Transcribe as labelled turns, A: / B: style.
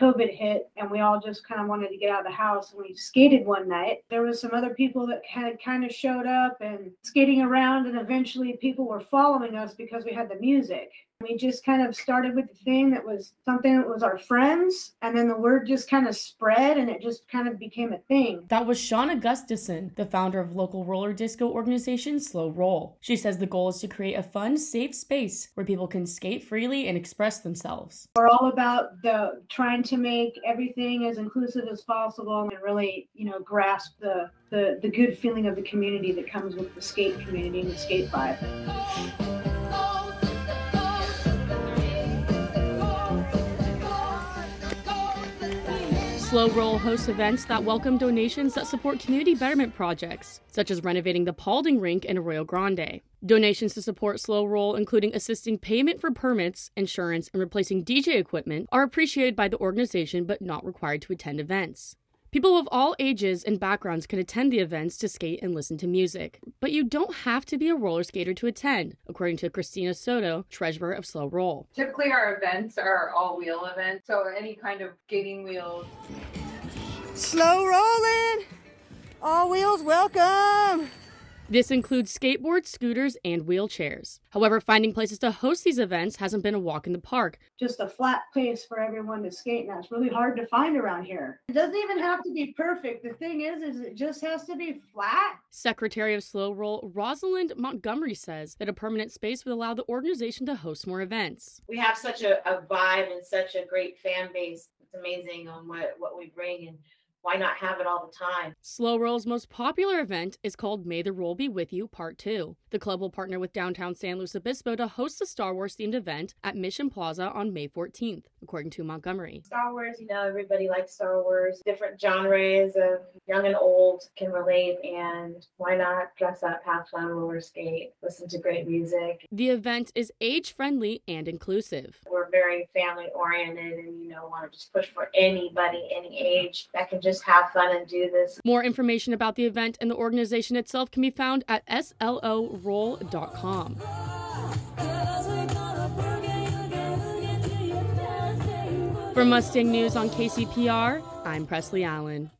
A: COVID hit and we all just kind of wanted to get out of the house and we skated one night. There was some other people that had kind of showed up and skating around and eventually people were following us because we had the music. We just kind of started with the thing that was something that was our friends, and then the word just kind of spread and it just kind of became a thing.
B: That was Shauna Gustafson, the founder of local roller disco organization Slow Roll. She says the goal is to create a fun, safe space where people can skate freely and express themselves.
A: We're all about the trying to make everything as inclusive as possible and really, you know, grasp the the, the good feeling of the community that comes with the skate community and the skate vibe.
B: Slow Roll hosts events that welcome donations that support community betterment projects, such as renovating the Paulding Rink in Arroyo Grande. Donations to support Slow Roll, including assisting payment for permits, insurance, and replacing DJ equipment, are appreciated by the organization but not required to attend events. People of all ages and backgrounds can attend the events to skate and listen to music. But you don't have to be a roller skater to attend, according to Christina Soto, treasurer of Slow Roll.
C: Typically, our events are all wheel events, so any kind of skating wheels.
D: Slow rolling! All wheels welcome!
B: This includes skateboards, scooters, and wheelchairs. However, finding places to host these events hasn't been a walk in the park.
A: Just a flat place for everyone to skate now. It's really hard to find around here. It doesn't even have to be perfect. The thing is, is it just has to be flat.
B: Secretary of Slow Roll Rosalind Montgomery says that a permanent space would allow the organization to host more events.
E: We have such a, a vibe and such a great fan base. It's amazing on what, what we bring and why not have it all the time?
B: Slow Roll's most popular event is called May the Roll Be With You Part 2. The club will partner with downtown San Luis Obispo to host the Star Wars themed event at Mission Plaza on May 14th, according to Montgomery.
E: Star Wars, you know, everybody likes Star Wars. Different genres of young and old can relate, and why not dress up, have fun, roller skate, listen to great music?
B: The event is age friendly and inclusive.
E: We're very family oriented and, you know, want to just push for anybody, any age that can just have fun and do this.
B: More information about the event and the organization itself can be found at sloroll.com. For Mustang News on KCPR, I'm Presley Allen.